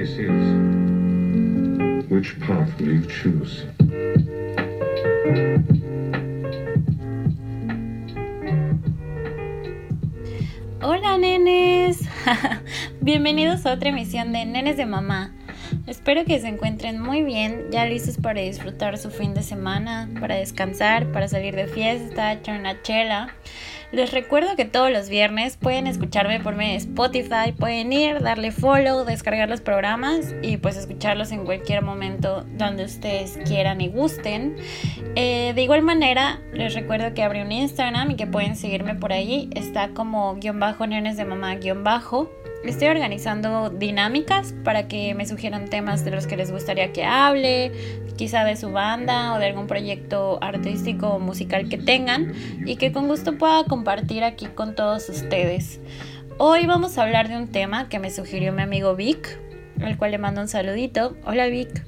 choice is, which path will you choose? Hola nenes, bienvenidos a otra emisión de Nenes de Mamá. Espero que se encuentren muy bien, ya listos para disfrutar su fin de semana, para descansar, para salir de fiesta, echar una chela. Les recuerdo que todos los viernes pueden escucharme por medio de Spotify, pueden ir, darle follow, descargar los programas y pues escucharlos en cualquier momento donde ustedes quieran y gusten. Eh, de igual manera, les recuerdo que abrí un Instagram y que pueden seguirme por ahí. Está como guion bajo nenes de mamá guion bajo. Estoy organizando dinámicas para que me sugieran temas de los que les gustaría que hable, quizá de su banda o de algún proyecto artístico o musical que tengan y que con gusto pueda compartir aquí con todos ustedes. Hoy vamos a hablar de un tema que me sugirió mi amigo Vic, al cual le mando un saludito. Hola Vic.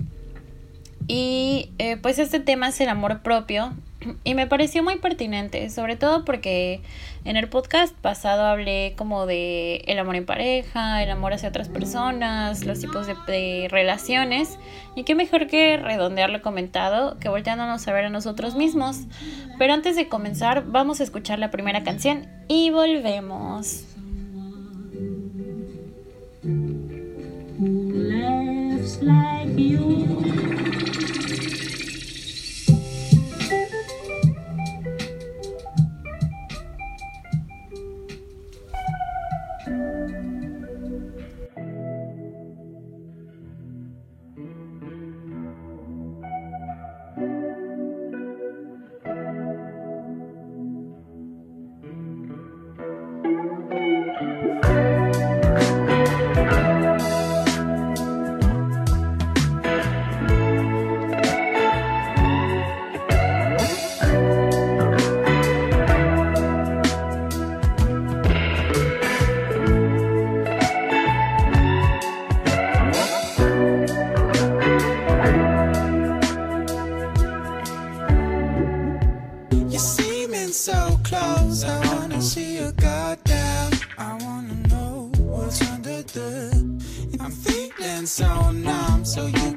Y eh, pues este tema es el amor propio Y me pareció muy pertinente, sobre todo porque en el podcast pasado hablé como de el amor en pareja, el amor hacia otras personas, los tipos de, relaciones. Y qué mejor que redondear lo comentado que volteándonos a ver a nosotros mismos. Pero antes de comenzar, vamos a escuchar la primera canción y volvemos. Lives like you. So numb, so you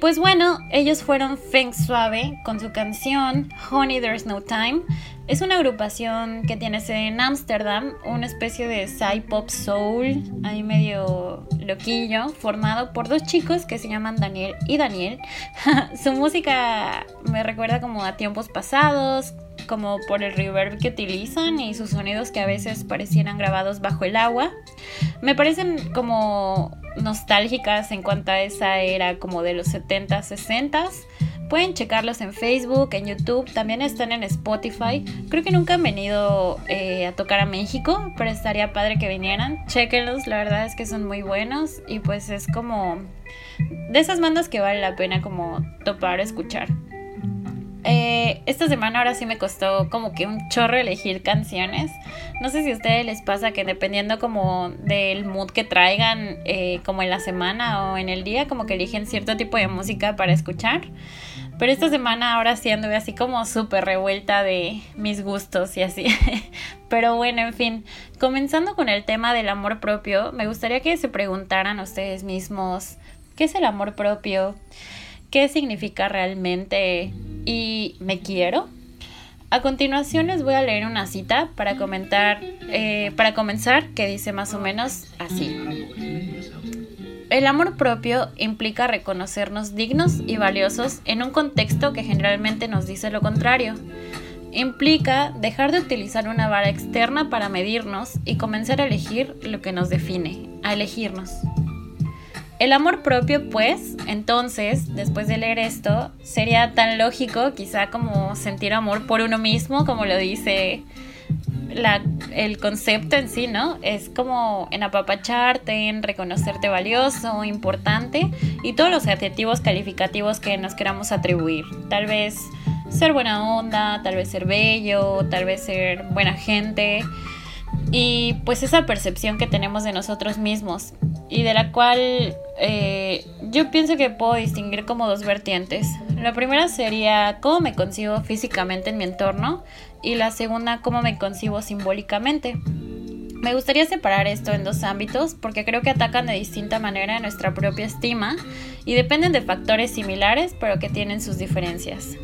pues bueno, ellos fueron Feng Suave con su canción Honey There's No Time. Es una agrupación que tiene sede en Ámsterdam, una especie de sci pop soul, ahí medio loquillo, formado por dos chicos que se llaman Daniel y Daniel. su música me recuerda como a tiempos pasados, como por el reverb que utilizan y sus sonidos que a veces parecieran grabados bajo el agua. Me parecen como nostálgicas en cuanto a esa era como de los 70, 60. Pueden checarlos en Facebook, en YouTube, también están en Spotify. Creo que nunca han venido eh, a tocar a México, pero estaría padre que vinieran. Chequenlos, la verdad es que son muy buenos y pues es como de esas bandas que vale la pena como topar, escuchar. Eh, esta semana ahora sí me costó como que un chorro elegir canciones. No sé si a ustedes les pasa que dependiendo como del mood que traigan, eh, como en la semana o en el día, como que eligen cierto tipo de música para escuchar. Pero esta semana ahora sí anduve así como súper revuelta de mis gustos y así. Pero bueno, en fin, comenzando con el tema del amor propio, me gustaría que se preguntaran ustedes mismos, ¿qué es el amor propio? ¿Qué significa realmente y me quiero. A continuación les voy a leer una cita para comentar, eh, para comenzar, que dice más o menos así. El amor propio implica reconocernos dignos y valiosos en un contexto que generalmente nos dice lo contrario. Implica dejar de utilizar una vara externa para medirnos y comenzar a elegir lo que nos define, a elegirnos. El amor propio, pues, entonces, después de leer esto, sería tan lógico quizá como sentir amor por uno mismo, como lo dice el concepto en sí, ¿no? Es como en apapacharte, en reconocerte valioso, importante y todos los adjetivos calificativos que nos queramos atribuir. Tal vez ser buena onda, tal vez ser bello, tal vez ser buena gente y pues esa percepción que tenemos de nosotros mismos y de la cual eh, yo pienso que puedo distinguir como dos vertientes. La primera sería cómo me concibo físicamente en mi entorno y la segunda cómo me concibo simbólicamente. Me gustaría separar esto en dos ámbitos porque creo que atacan de distinta manera nuestra propia estima y dependen de factores similares pero que tienen sus diferencias.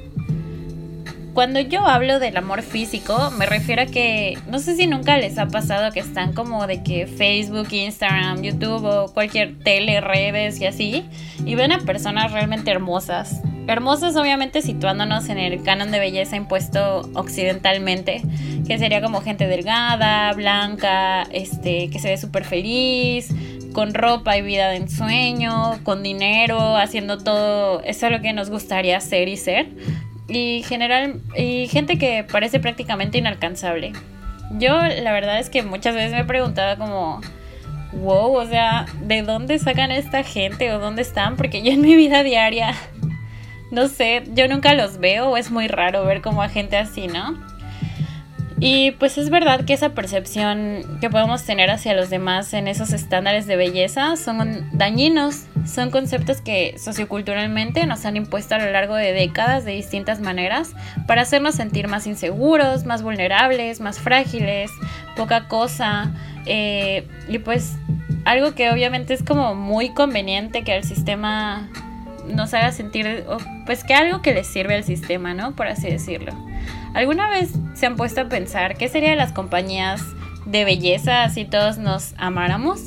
Cuando yo hablo del amor físico, me refiero a que no sé si nunca les ha pasado que están como de que Facebook, Instagram, YouTube o cualquier tele, redes y así, y ven a personas realmente hermosas. Hermosas obviamente situándonos en el canon de belleza impuesto occidentalmente, que sería como gente delgada, blanca, este, que se ve súper feliz, con ropa y vida de ensueño, con dinero, haciendo todo eso es lo que nos gustaría ser y ser y general y gente que parece prácticamente inalcanzable. Yo la verdad es que muchas veces me he preguntado como wow, o sea, ¿de dónde sacan esta gente o dónde están? Porque yo en mi vida diaria no sé, yo nunca los veo o es muy raro ver como a gente así, ¿no? Y pues es verdad que esa percepción que podemos tener hacia los demás en esos estándares de belleza son dañinos, son conceptos que socioculturalmente nos han impuesto a lo largo de décadas de distintas maneras para hacernos sentir más inseguros, más vulnerables, más frágiles, poca cosa. Eh, y pues algo que obviamente es como muy conveniente que el sistema nos haga sentir, pues que algo que les sirve al sistema, ¿no? Por así decirlo. ¿Alguna vez se han puesto a pensar qué sería de las compañías de belleza si todos nos amáramos?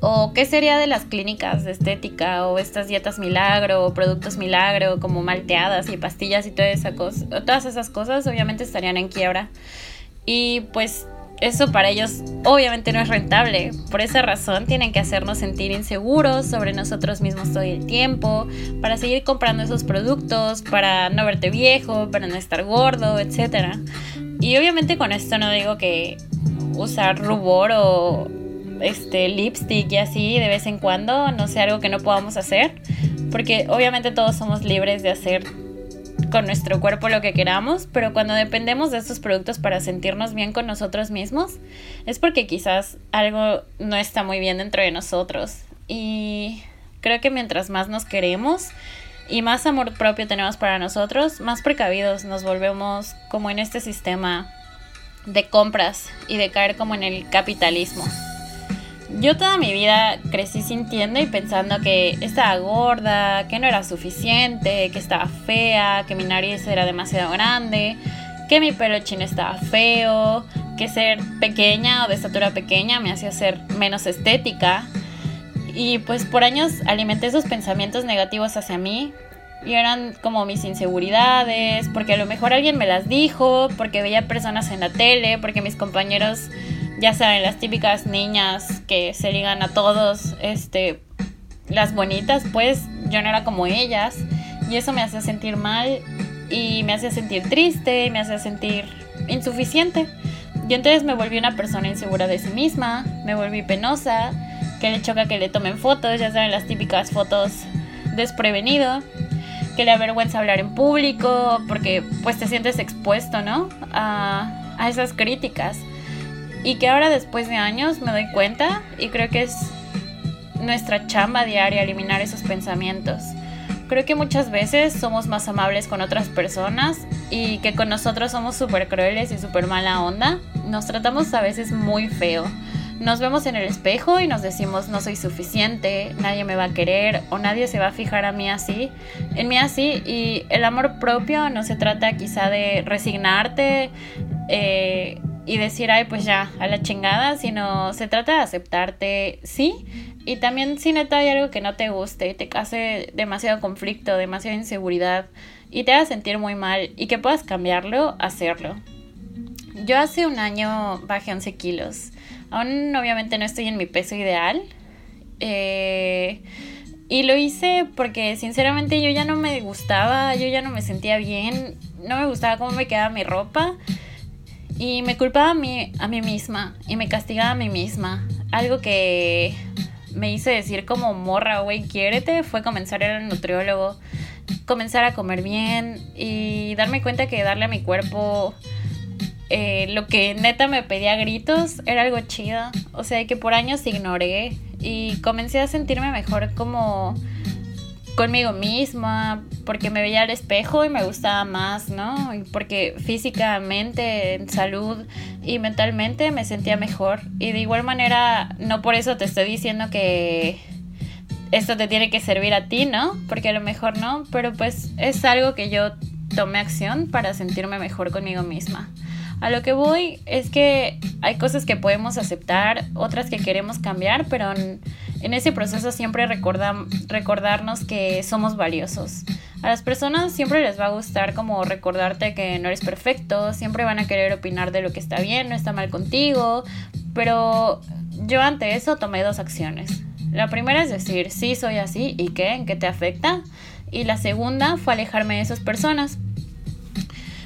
¿O qué sería de las clínicas de estética o estas dietas milagro o productos milagro como malteadas y pastillas y toda esa cosa, todas esas cosas obviamente estarían en quiebra? Y pues eso para ellos obviamente no es rentable. Por esa razón tienen que hacernos sentir inseguros sobre nosotros mismos todo el tiempo, para seguir comprando esos productos, para no verte viejo, para no estar gordo, etc. Y obviamente con esto no digo que usar rubor o este lipstick y así de vez en cuando no sea algo que no podamos hacer, porque obviamente todos somos libres de hacer con nuestro cuerpo lo que queramos, pero cuando dependemos de estos productos para sentirnos bien con nosotros mismos, es porque quizás algo no está muy bien dentro de nosotros. Y creo que mientras más nos queremos y más amor propio tenemos para nosotros, más precavidos nos volvemos como en este sistema de compras y de caer como en el capitalismo. Yo toda mi vida crecí sintiendo y pensando que estaba gorda, que no era suficiente, que estaba fea, que mi nariz era demasiado grande, que mi pelo chino estaba feo, que ser pequeña o de estatura pequeña me hacía ser menos estética. Y pues por años alimenté esos pensamientos negativos hacia mí. Y eran como mis inseguridades, porque a lo mejor alguien me las dijo, porque veía personas en la tele, porque mis compañeros, ya saben, las típicas niñas que se ligan a todos, este, las bonitas, pues yo no era como ellas. Y eso me hacía sentir mal y me hacía sentir triste, me hacía sentir insuficiente. Y entonces me volví una persona insegura de sí misma, me volví penosa, que le choca que le tomen fotos, ya saben las típicas fotos desprevenido, que le avergüenza hablar en público, porque pues te sientes expuesto, ¿no? A, a esas críticas. Y que ahora después de años me doy cuenta y creo que es nuestra chamba diaria eliminar esos pensamientos. Creo que muchas veces somos más amables con otras personas y que con nosotros somos súper crueles y súper mala onda. Nos tratamos a veces muy feo. Nos vemos en el espejo y nos decimos no soy suficiente, nadie me va a querer o nadie se va a fijar a mí así, en mí así. Y el amor propio no se trata quizá de resignarte eh, y decir, ay, pues ya, a la chingada, sino se trata de aceptarte, sí, y también si neta hay algo que no te guste te cause demasiado conflicto, demasiada inseguridad y te haga sentir muy mal y que puedas cambiarlo, hacerlo. Yo hace un año bajé 11 kilos. Aún obviamente no estoy en mi peso ideal. Eh, y lo hice porque sinceramente yo ya no me gustaba, yo ya no me sentía bien, no me gustaba cómo me quedaba mi ropa. Y me culpaba a mí, a mí misma y me castigaba a mí misma. Algo que me hice decir como morra, güey, quiérete, fue comenzar a ir al nutriólogo, comenzar a comer bien y darme cuenta que darle a mi cuerpo eh, lo que neta me pedía gritos era algo chido. O sea, que por años ignoré y comencé a sentirme mejor como conmigo misma, porque me veía al espejo y me gustaba más, ¿no? Porque físicamente, en salud y mentalmente me sentía mejor. Y de igual manera, no por eso te estoy diciendo que esto te tiene que servir a ti, ¿no? Porque a lo mejor no, pero pues es algo que yo tomé acción para sentirme mejor conmigo misma. A lo que voy es que hay cosas que podemos aceptar, otras que queremos cambiar, pero en, ese proceso siempre recordarnos que somos valiosos. A las personas siempre les va a gustar como recordarte que no eres perfecto, siempre van a querer opinar de lo que está bien, no está mal contigo, pero yo ante eso tomé dos acciones. La primera es decir, sí, soy así, ¿y qué? ¿En qué te afecta? Y la segunda fue alejarme de esas personas.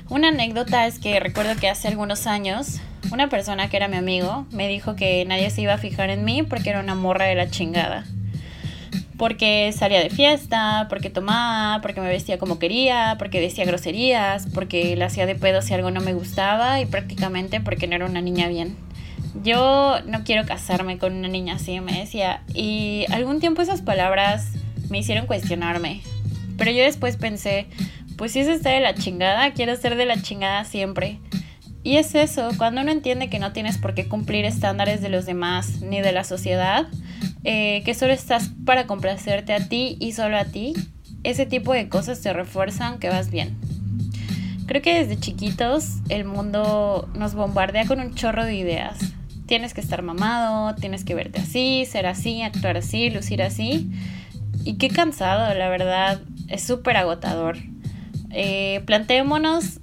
Una anécdota es que recuerdo que hace algunos años una persona que era mi amigo me dijo que nadie se iba a fijar en mí porque era una morra de la chingada. Porque salía de fiesta, porque tomaba, porque me vestía como quería, porque decía groserías, porque le hacía de pedo si algo no me gustaba y prácticamente porque no era una niña bien. Yo no quiero casarme con una niña así, me decía. Y algún tiempo esas palabras me hicieron cuestionarme. Pero yo después pensé, pues si eso está de la chingada, quiero ser de la chingada siempre. Y es eso, cuando uno entiende que no tienes por qué cumplir estándares de los demás ni de la sociedad, eh, que solo estás para complacerte a ti y solo a ti, ese tipo de cosas te refuerzan que vas bien. Creo que desde chiquitos el mundo nos bombardea con un chorro de ideas. Tienes que estar mamado, tienes que verte así, ser así, actuar así, lucir así. Y qué cansado, la verdad, es súper agotador eh, planteémonos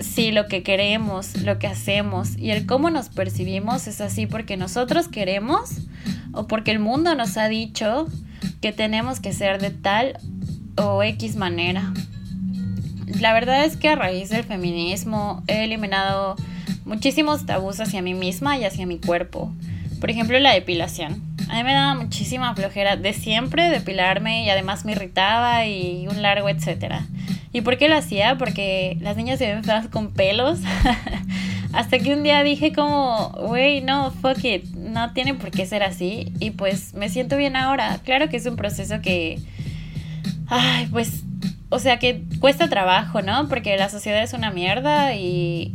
si lo que queremos, lo que hacemos y el cómo nos percibimos es así porque nosotros queremos o porque el mundo nos ha dicho que tenemos que ser de tal o X manera. La verdad es que a raíz del feminismo he eliminado muchísimos tabús hacia mí misma y hacia mi cuerpo. Por ejemplo, la depilación. A mí me daba muchísima flojera de siempre depilarme y además me irritaba y un largo etcétera. ¿Y por qué lo hacía? Porque las niñas se ven feas con pelos. Hasta que un día dije como, wey, no, fuck it, no tiene por qué ser así. Y pues me siento bien ahora. Claro que es un proceso que, ay, pues, o sea que cuesta trabajo, ¿no? Porque la sociedad es una mierda y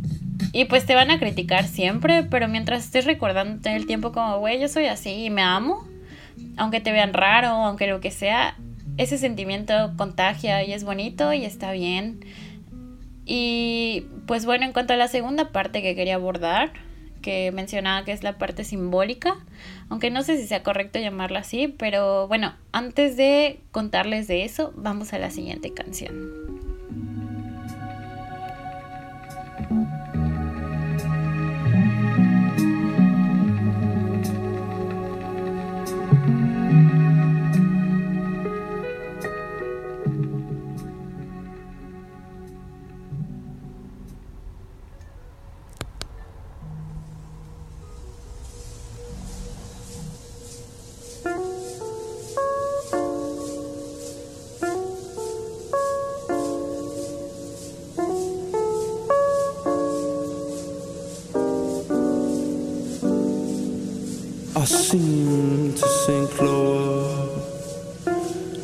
Y pues te van a criticar siempre, pero mientras estés recordando todo el tiempo como, güey, yo soy así y me amo, aunque te vean raro, aunque lo que sea, ese sentimiento contagia y es bonito y está bien. Y pues bueno, en cuanto a la segunda parte que quería abordar, que mencionaba que es la parte simbólica, aunque no sé si sea correcto llamarla así, pero bueno, antes de contarles de eso, vamos a la siguiente canción. Seem to sink lower,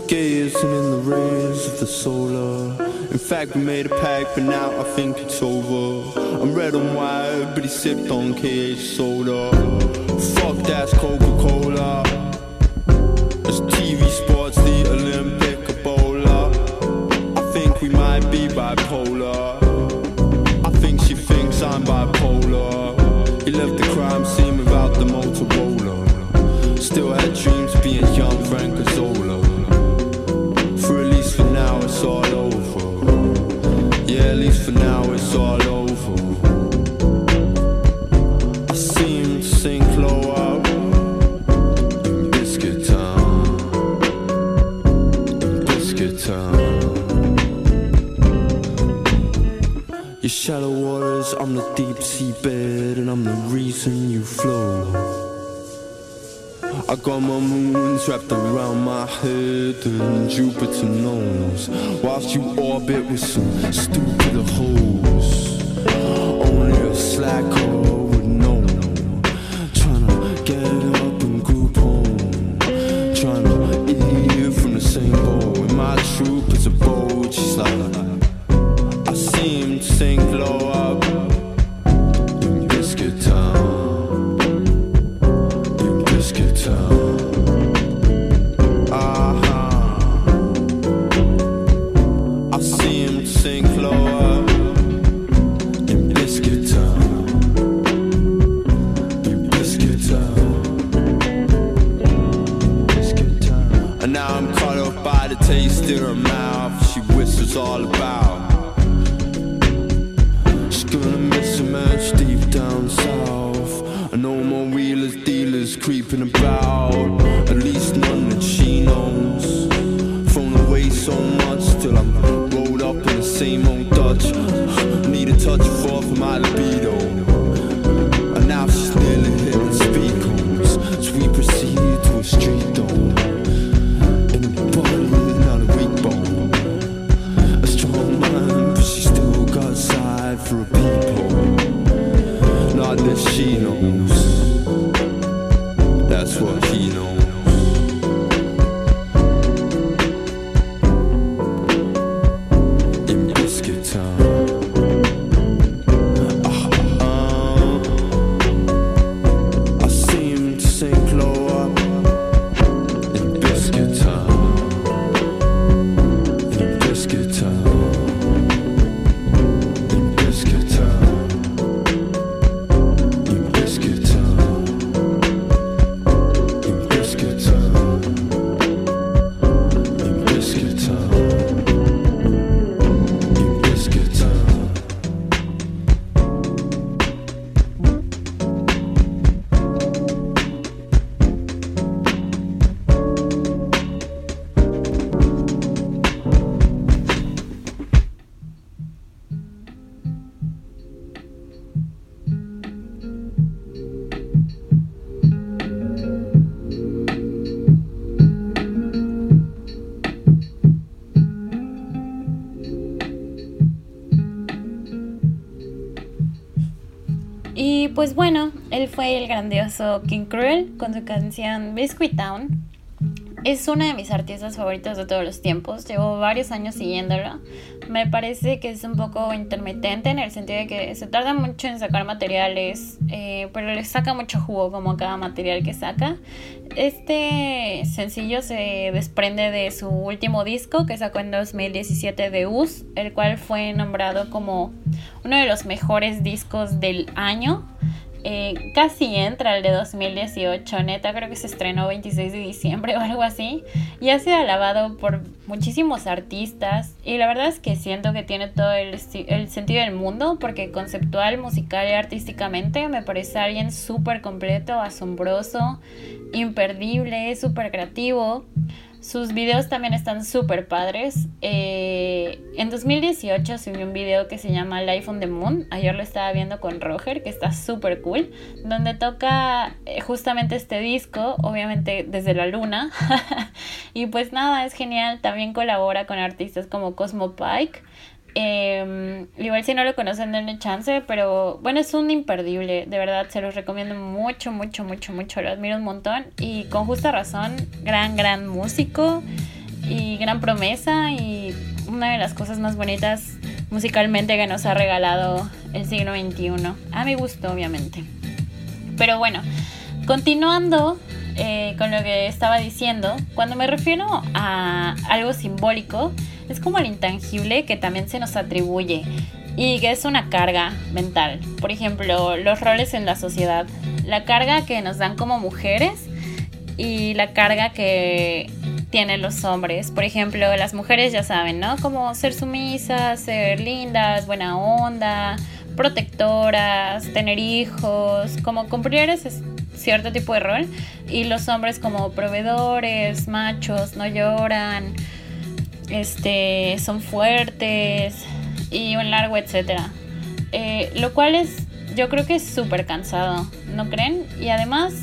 gazing in the rays of the solar. In fact, we made a pact, but now I think it's over. I'm red and white, but he sipped on KH soda. Fuck that's Coca Cola. Shallow waters, I'm the deep sea bed, and I'm the reason you flow. I got my moons wrapped around my head, and Jupiter knows. Whilst you orbit with some stupid hoes, only a slacker At least none that she knows. Thrown away so much till I'm rolled up in the same old Dutch. Need a touch of my libido. Fue el grandioso King Cruel con su canción Biscuit Town. es una de mis artistas favoritas de todos los tiempos. Llevo varios años siguiéndolo. Me parece que es un poco intermitente en el sentido de que se tarda mucho en sacar materiales, eh, pero le saca mucho jugo como cada material que saca. Este sencillo se desprende de su último disco que sacó en 2017 de US, el cual fue nombrado como uno de los mejores discos del año eh, casi entra el de 2018, neta, creo que se estrenó 26 de diciembre o algo así, y ha sido alabado por muchísimos artistas, y la verdad es que siento que tiene todo el, el sentido del mundo, porque conceptual, musical y artísticamente me parece alguien súper completo, asombroso, imperdible, súper creativo. Sus videos también están súper padres. Eh, en 2018 subió un video que se llama Life on the Moon. Ayer lo estaba viendo con Roger, que está súper cool. Donde toca eh, justamente este disco, obviamente desde la luna. y pues nada, es genial. También colabora con artistas como Cosmo Pike. Eh, igual si no lo conocen denle chance, pero bueno, es un imperdible, de verdad, se los recomiendo mucho, mucho, mucho, mucho, lo admiro un montón y con justa razón, gran, gran músico y gran promesa y una de las cosas más bonitas musicalmente que nos ha regalado el siglo XXI, a mi gusto obviamente. Pero bueno, continuando eh, con lo que estaba diciendo, cuando me refiero a algo simbólico, es como el intangible que también se nos atribuye y que es una carga mental. Por ejemplo, los roles en la sociedad, la carga que nos dan como mujeres y la carga que tienen los hombres. Por ejemplo, las mujeres ya saben, ¿no? Como ser sumisas, ser lindas, buena onda, protectoras, tener hijos, como cumplir ese cierto tipo de rol. Y los hombres como proveedores, machos, no lloran, este, son fuertes y un largo etcétera. Eh, lo cual es, yo creo que es súper cansado, ¿no creen? Y además,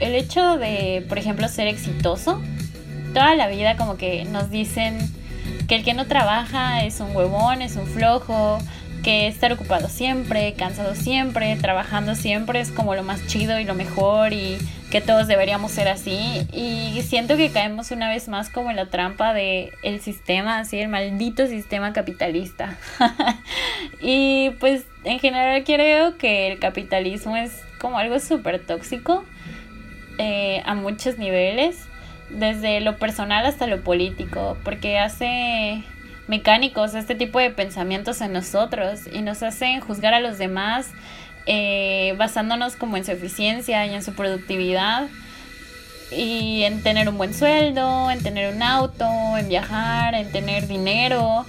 el hecho de, por ejemplo, ser exitoso, toda la vida como que nos dicen que el que no trabaja es un huevón, es un flojo, que estar ocupado siempre, cansado siempre, trabajando siempre es como lo más chido y lo mejor y que todos deberíamos ser así y siento que caemos una vez más como en la trampa de el sistema, así el maldito sistema capitalista. y pues en general creo que el capitalismo es como algo súper tóxico eh, a muchos niveles, desde lo personal hasta lo político, porque hace mecánicos este tipo de pensamientos en nosotros y nos hacen juzgar a los demás eh, basándonos como en su eficiencia y en su productividad y en tener un buen sueldo, en tener un auto, en viajar, en tener dinero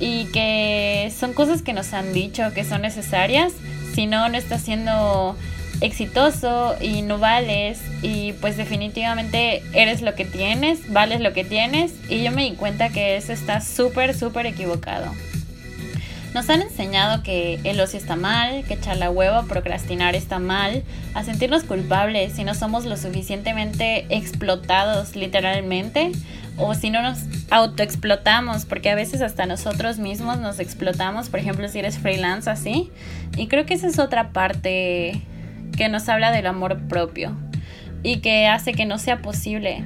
y que son cosas que nos han dicho que son necesarias, si no, no está siendo exitoso y no vales y pues definitivamente eres lo que tienes, vales lo que tienes y yo me di cuenta que eso está súper, súper equivocado. Nos han enseñado que el ocio está mal, que echar la hueva, procrastinar está mal, a sentirnos culpables si no somos lo suficientemente explotados literalmente o si no nos autoexplotamos, porque a veces hasta nosotros mismos nos explotamos, por ejemplo si eres freelance así. Y creo que esa es otra parte que nos habla del amor propio y que hace que no sea posible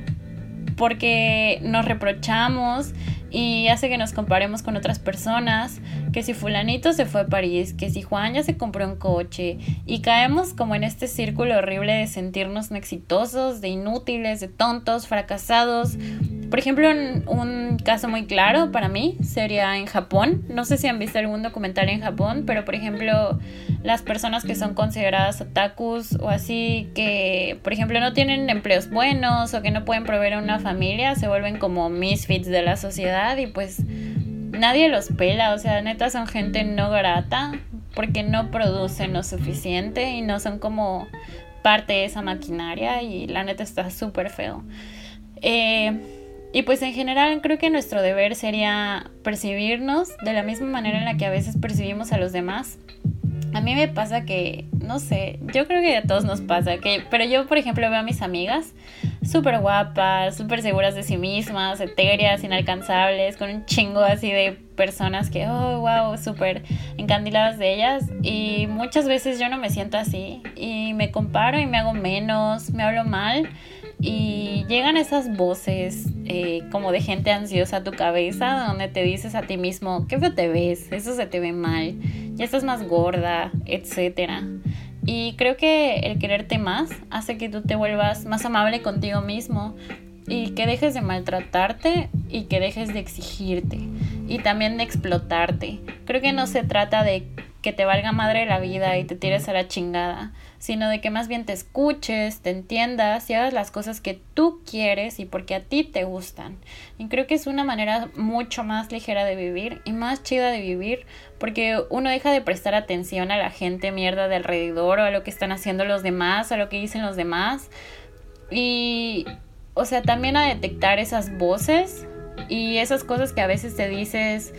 porque nos reprochamos y hace que nos comparemos con otras personas, que si fulanito se fue a París, que si Juan ya se compró un coche y caemos como en este círculo horrible de sentirnos no exitosos, de inútiles, de tontos, fracasados. Por ejemplo, un, caso muy claro para mí sería en Japón. No sé si han visto algún documental en Japón, pero por ejemplo, las personas que son consideradas otakus o así, que por ejemplo no tienen empleos buenos o que no pueden proveer a una familia, se vuelven como misfits de la sociedad y pues nadie los pela, o sea, neta son gente no grata porque no producen lo suficiente y no son como parte de esa maquinaria y la neta está súper feo. Eh, y pues en general creo que nuestro deber sería percibirnos de la misma manera en la que a veces percibimos a los demás a mí me pasa que, no sé, yo creo que a todos nos pasa, que, pero yo por ejemplo veo a mis amigas súper guapas, súper seguras de sí mismas, etéreas, inalcanzables, con un chingo así de personas que, oh, wow, súper encandiladas de ellas. Y muchas veces yo no me siento así y me comparo y me hago menos, me hablo mal y llegan esas voces eh, como de gente ansiosa a tu cabeza donde te dices a ti mismo, qué feo te ves, eso se te ve mal, ya estás más gorda, etc. Y creo que el quererte más hace que tú te vuelvas más amable contigo mismo y que dejes de maltratarte y que dejes de exigirte y también de explotarte. Creo que no se trata de que te valga madre la vida y te tires a la chingada, sino de que más bien te escuches, te entiendas y hagas las cosas que tú quieres y porque a ti te gustan. Y creo que es una manera mucho más ligera de vivir y más chida de vivir porque uno deja de prestar atención a la gente mierda de alrededor o a lo que están haciendo los demás, a lo que dicen los demás. Y, o sea, también a detectar esas voces y esas cosas que a veces te dices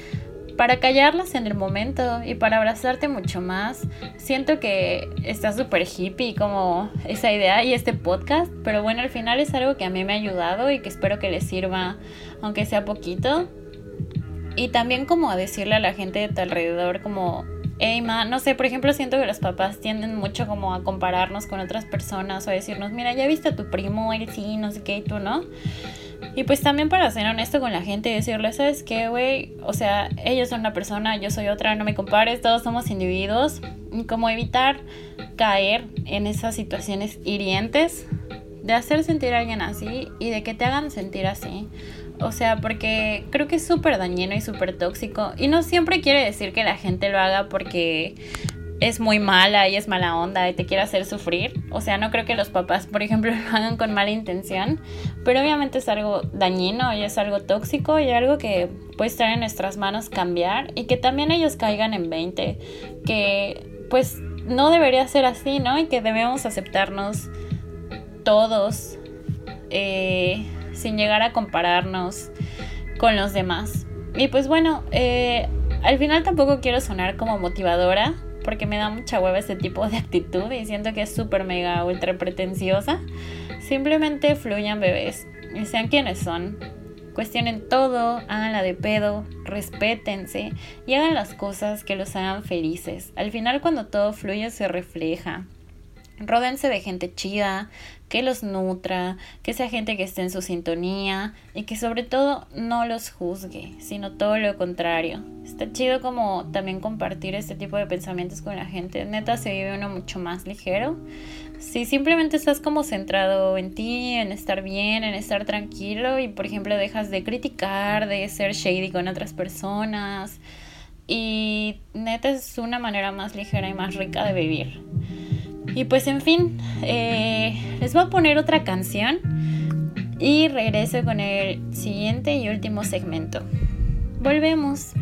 para callarlas en el momento y para abrazarte mucho más. Siento que está súper hippie como esa idea y este podcast, pero bueno, al final es algo que a mí me ha ayudado y que espero que les sirva, aunque sea poquito. Y también como a decirle a la gente de tu alrededor como, hey ma, no sé, por ejemplo siento que los papás tienden mucho como a compararnos con otras personas o a decirnos, mira, ya viste a tu primo, él sí, no sé qué, y tú no. Y pues también para ser honesto con la gente y decirle, ¿sabes qué, güey? O sea, ellos son una persona, yo soy otra, no me compares, todos somos individuos. Como evitar caer en esas situaciones hirientes de hacer sentir a alguien así y de que te hagan sentir así. O sea, porque creo que es súper dañino y súper tóxico. Y no siempre quiere decir que la gente lo haga porque es muy mala y es mala onda y te quiere hacer sufrir. O sea, no creo que los papás, por ejemplo, lo hagan con mala intención, pero obviamente es algo dañino y es algo tóxico y algo que puede estar en nuestras manos cambiar y que también ellos caigan en 20, que pues no debería ser así, ¿no? Y que debemos aceptarnos todos eh, sin llegar a compararnos con los demás. Y pues bueno, eh, al final tampoco quiero sonar como motivadora, porque me da mucha hueva este tipo de actitud y siento que es súper mega ultra pretenciosa. Simplemente fluyan bebés y sean quienes son. Cuestionen todo, háganla de pedo, respétense y hagan las cosas que los hagan felices. Al final cuando todo fluye se refleja. Ródense de gente chida, que los nutra, que sea gente que esté en su sintonía y que sobre todo no los juzgue, sino todo lo contrario. Está chido como también compartir este tipo de pensamientos con la gente. Neta se vive uno mucho más ligero. Si simplemente estás como centrado en ti, en estar bien, en estar tranquilo y por ejemplo dejas de criticar, de ser shady con otras personas. Y neta es una manera más ligera y más rica de vivir. Y pues en fin, eh, les voy a poner otra canción y regreso con el siguiente y último segmento. Volvemos.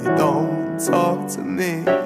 you don't talk to me.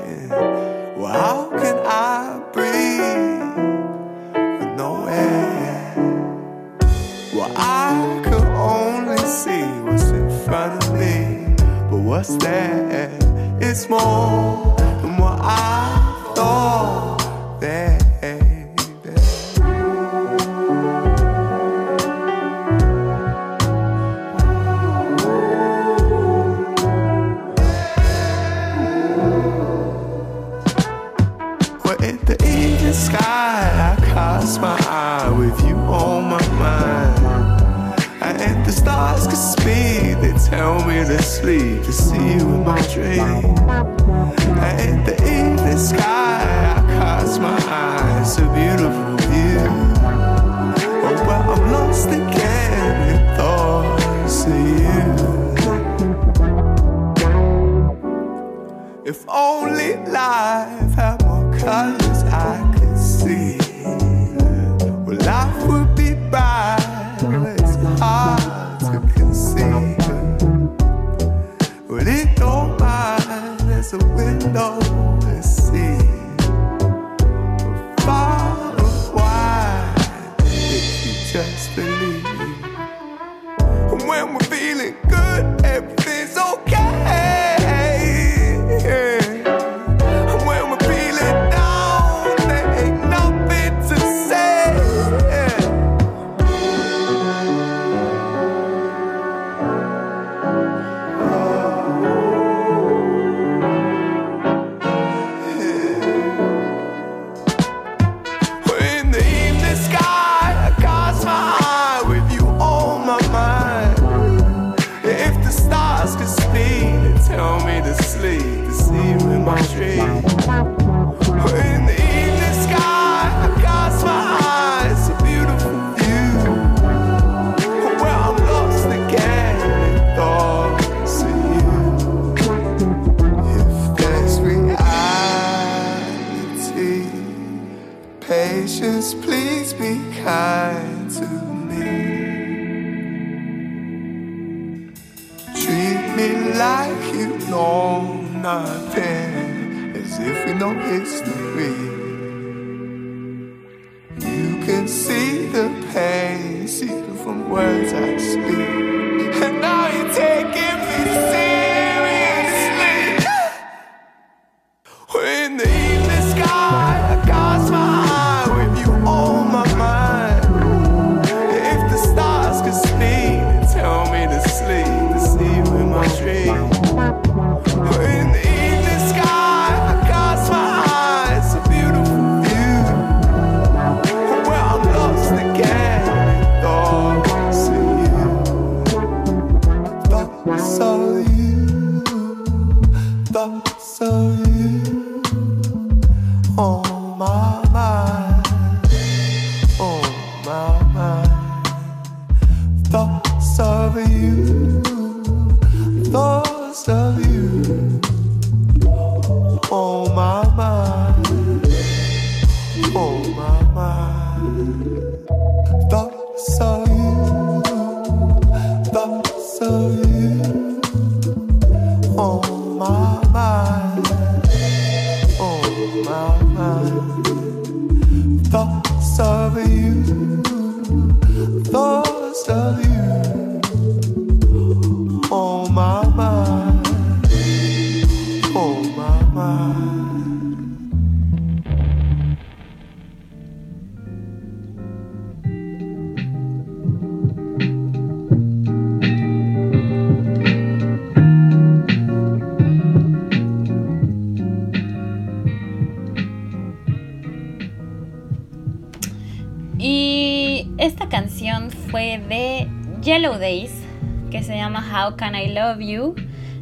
How Can I Love You.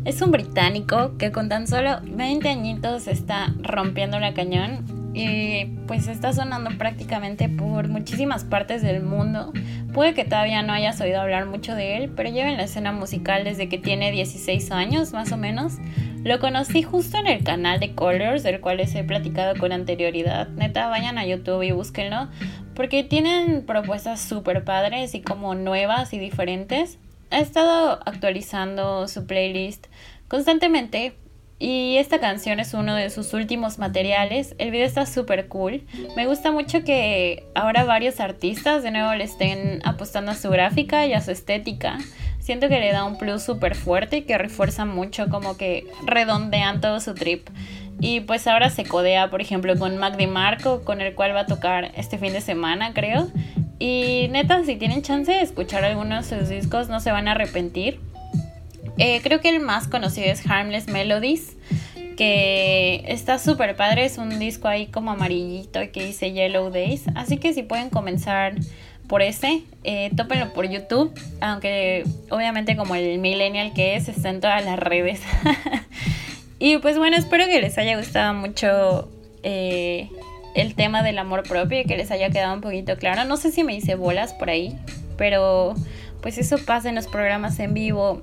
Es un británico que con tan solo 20 añitos está rompiendo la cañón y pues está sonando prácticamente por muchísimas partes del mundo. Puede que todavía no hayas oído hablar mucho de él, pero lleva en la escena musical desde que tiene 16 años más o menos. Lo conocí justo en el canal de Colors, del cual les he platicado con anterioridad. Neta, vayan a YouTube y búsquenlo, porque tienen propuestas súper padres y como nuevas y diferentes. Ha estado actualizando su playlist constantemente y esta canción es uno de sus últimos materiales. El video está súper cool. Me gusta mucho que ahora varios artistas de nuevo le estén apostando a su gráfica y a su estética. Siento que le da un plus súper fuerte y que refuerza mucho, como que redondean todo su trip. Y pues ahora se codea, por ejemplo, con Mac DiMarco, con el cual va a tocar este fin de semana, creo. Y neta, si tienen chance de escuchar algunos de sus discos, no se van a arrepentir. Eh, creo que el más conocido es Harmless Melodies, que está súper padre. Es un disco ahí como amarillito que dice Yellow Days. Así que si pueden comenzar por ese, eh, tópenlo por YouTube. Aunque obviamente como el millennial que es, está en todas las redes. y pues bueno, espero que les haya gustado mucho eh, el tema del amor propio y que les haya quedado un poquito claro. No sé si me hice bolas por ahí, pero pues eso pasa en los programas en vivo.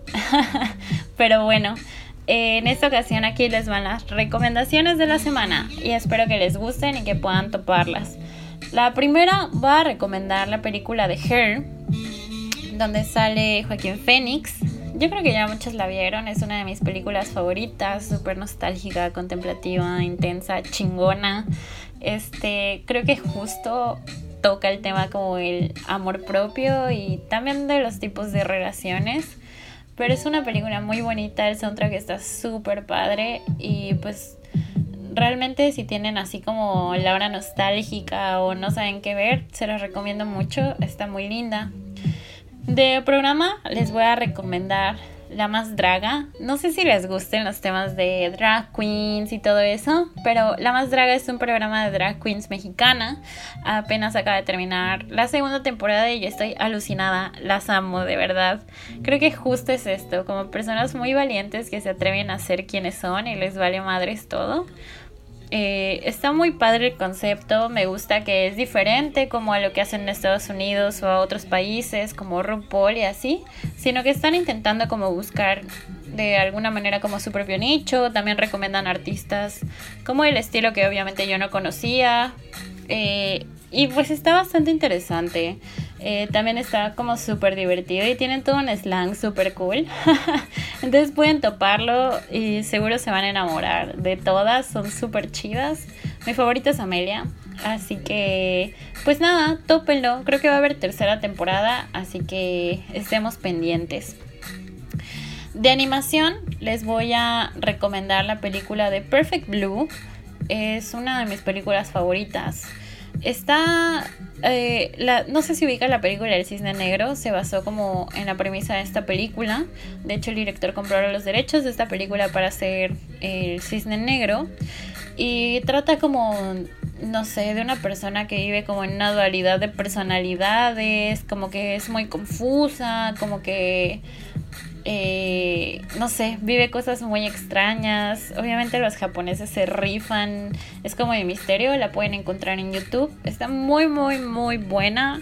pero bueno, eh, en esta ocasión aquí les van las recomendaciones de la semana y espero que les gusten y que puedan toparlas. La primera va a recomendar la película de Her, donde sale Joaquín Phoenix. Yo creo que ya muchos la vieron, es una de mis películas favoritas, súper nostálgica, contemplativa, intensa, chingona. Este, creo que justo toca el tema como el amor propio y también de los tipos de relaciones. Pero es una película muy bonita, el soundtrack está súper padre y pues realmente si tienen así como la hora nostálgica o no saben qué ver, se los recomiendo mucho, está muy linda. De programa les voy a recomendar La Más Draga. No sé si les gusten los temas de drag queens y todo eso, pero La Más Draga es un programa de drag queens mexicana. Apenas acaba de terminar la segunda temporada y yo estoy alucinada. Las amo, de verdad. Creo que justo es esto, como personas muy valientes que se atreven a ser quienes son y les vale madres todo. Eh, está muy padre el concepto, me gusta que es diferente como a lo que hacen en Estados Unidos o a otros países como RuPaul y así, sino que están intentando como buscar de alguna manera como su propio nicho, también recomiendan artistas como el estilo que obviamente yo no conocía, Eh, y pues está bastante interesante. Eh, también está como súper divertido y tienen todo un slang súper cool. Entonces pueden toparlo y seguro se van a enamorar de todas. Son súper chidas. Mi favorita es Amelia. Así que, pues nada, tópenlo. Creo que va a haber tercera temporada, así que estemos pendientes. De animación, les voy a recomendar la película de Perfect Blue. Es una de mis películas favoritas. Está, eh, la, no sé si ubica la película El Cisne Negro, se basó como en la premisa de esta película. De hecho, el director compró los derechos de esta película para hacer El Cisne Negro. Y trata como no sé, de una persona que vive como en una dualidad de personalidades, como que es muy confusa, como que, eh, no sé, vive cosas muy extrañas. Obviamente los japoneses se rifan, es como de misterio, la pueden encontrar en YouTube. Está muy, muy, muy buena.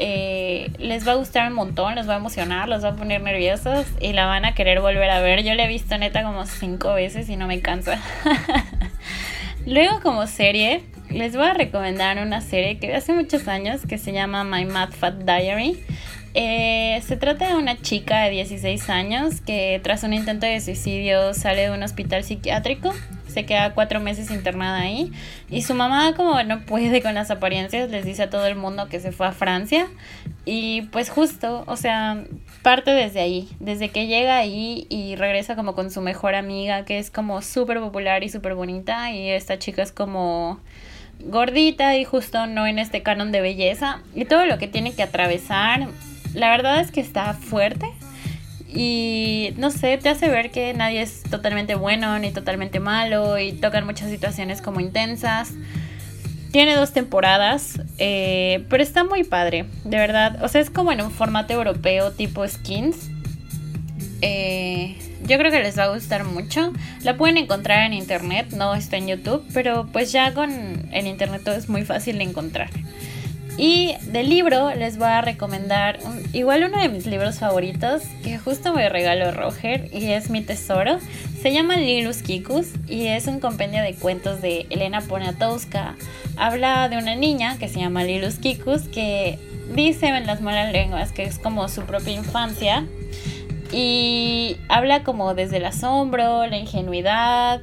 Eh, les va a gustar un montón, los va a emocionar, los va a poner nerviosos y la van a querer volver a ver. Yo la he visto neta como cinco veces y no me cansa. Luego como serie, les voy a recomendar una serie que hace muchos años que se llama My Mad Fat Diary. Eh, se trata de una chica de 16 años que tras un intento de suicidio sale de un hospital psiquiátrico, se queda cuatro meses internada ahí y su mamá como no puede con las apariencias les dice a todo el mundo que se fue a Francia y pues justo, o sea, parte desde ahí, desde que llega ahí y regresa como con su mejor amiga que es como súper popular y súper bonita y esta chica es como gordita y justo no en este canon de belleza y todo lo que tiene que atravesar, la verdad es que está fuerte y no sé, te hace ver que nadie es totalmente bueno ni totalmente malo y tocan muchas situaciones como intensas. Tiene dos temporadas, eh, pero está muy padre, de verdad. O sea, es como en un formato europeo tipo skins. Eh, yo creo que les va a gustar mucho. La pueden encontrar en internet, no está en YouTube, pero pues ya con el internet todo es muy fácil de encontrar. Y del libro les voy a recomendar igual uno de mis libros favoritos que justo me regaló Roger y es mi tesoro. Se llama Lilus Kikus y es un compendio de cuentos de Elena Poniatowska. Habla de una niña que se llama Lilus Kikus que dice en las malas lenguas que es como su propia infancia y habla como desde el asombro, la ingenuidad,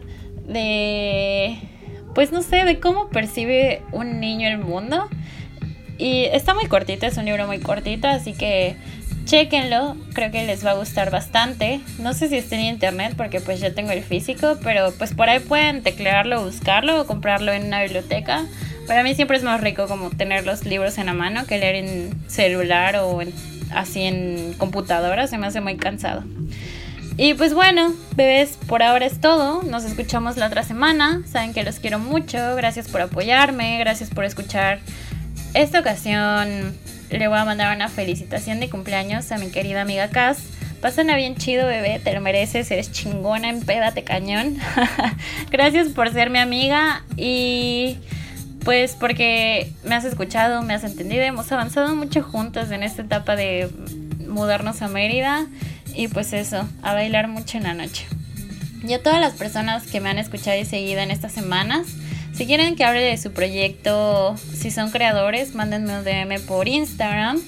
de, pues no sé, de cómo percibe un niño el mundo. Y está muy cortito, es un libro muy cortito, así que chequenlo, creo que les va a gustar bastante. No sé si está en internet porque pues yo tengo el físico, pero pues por ahí pueden teclearlo, buscarlo o comprarlo en una biblioteca. Para mí siempre es más rico como tener los libros en la mano que leer en celular o en así en computadora, se me hace muy cansado. Y pues bueno, bebés, por ahora es todo. Nos escuchamos la otra semana. Saben que los quiero mucho. Gracias por apoyarme. Gracias por escuchar. Esta ocasión le voy a mandar una felicitación de cumpleaños a mi querida amiga Cass. Pásala bien chido, bebé. Te lo mereces. Eres chingona. Empédate cañón. Gracias por ser mi amiga. Y pues porque me has escuchado, me has entendido, hemos avanzado mucho juntos en esta etapa de mudarnos a Mérida y pues eso, a bailar mucho en la noche. Y a todas las personas que me han escuchado y seguido en estas semanas, si quieren que hable de su proyecto, si son creadores, mándenme un DM por Instagram.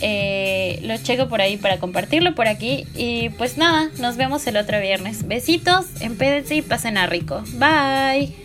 Eh, lo checo por ahí para compartirlo por aquí. Y pues nada, nos vemos el otro viernes. Besitos, empédense y pasen a rico. Bye.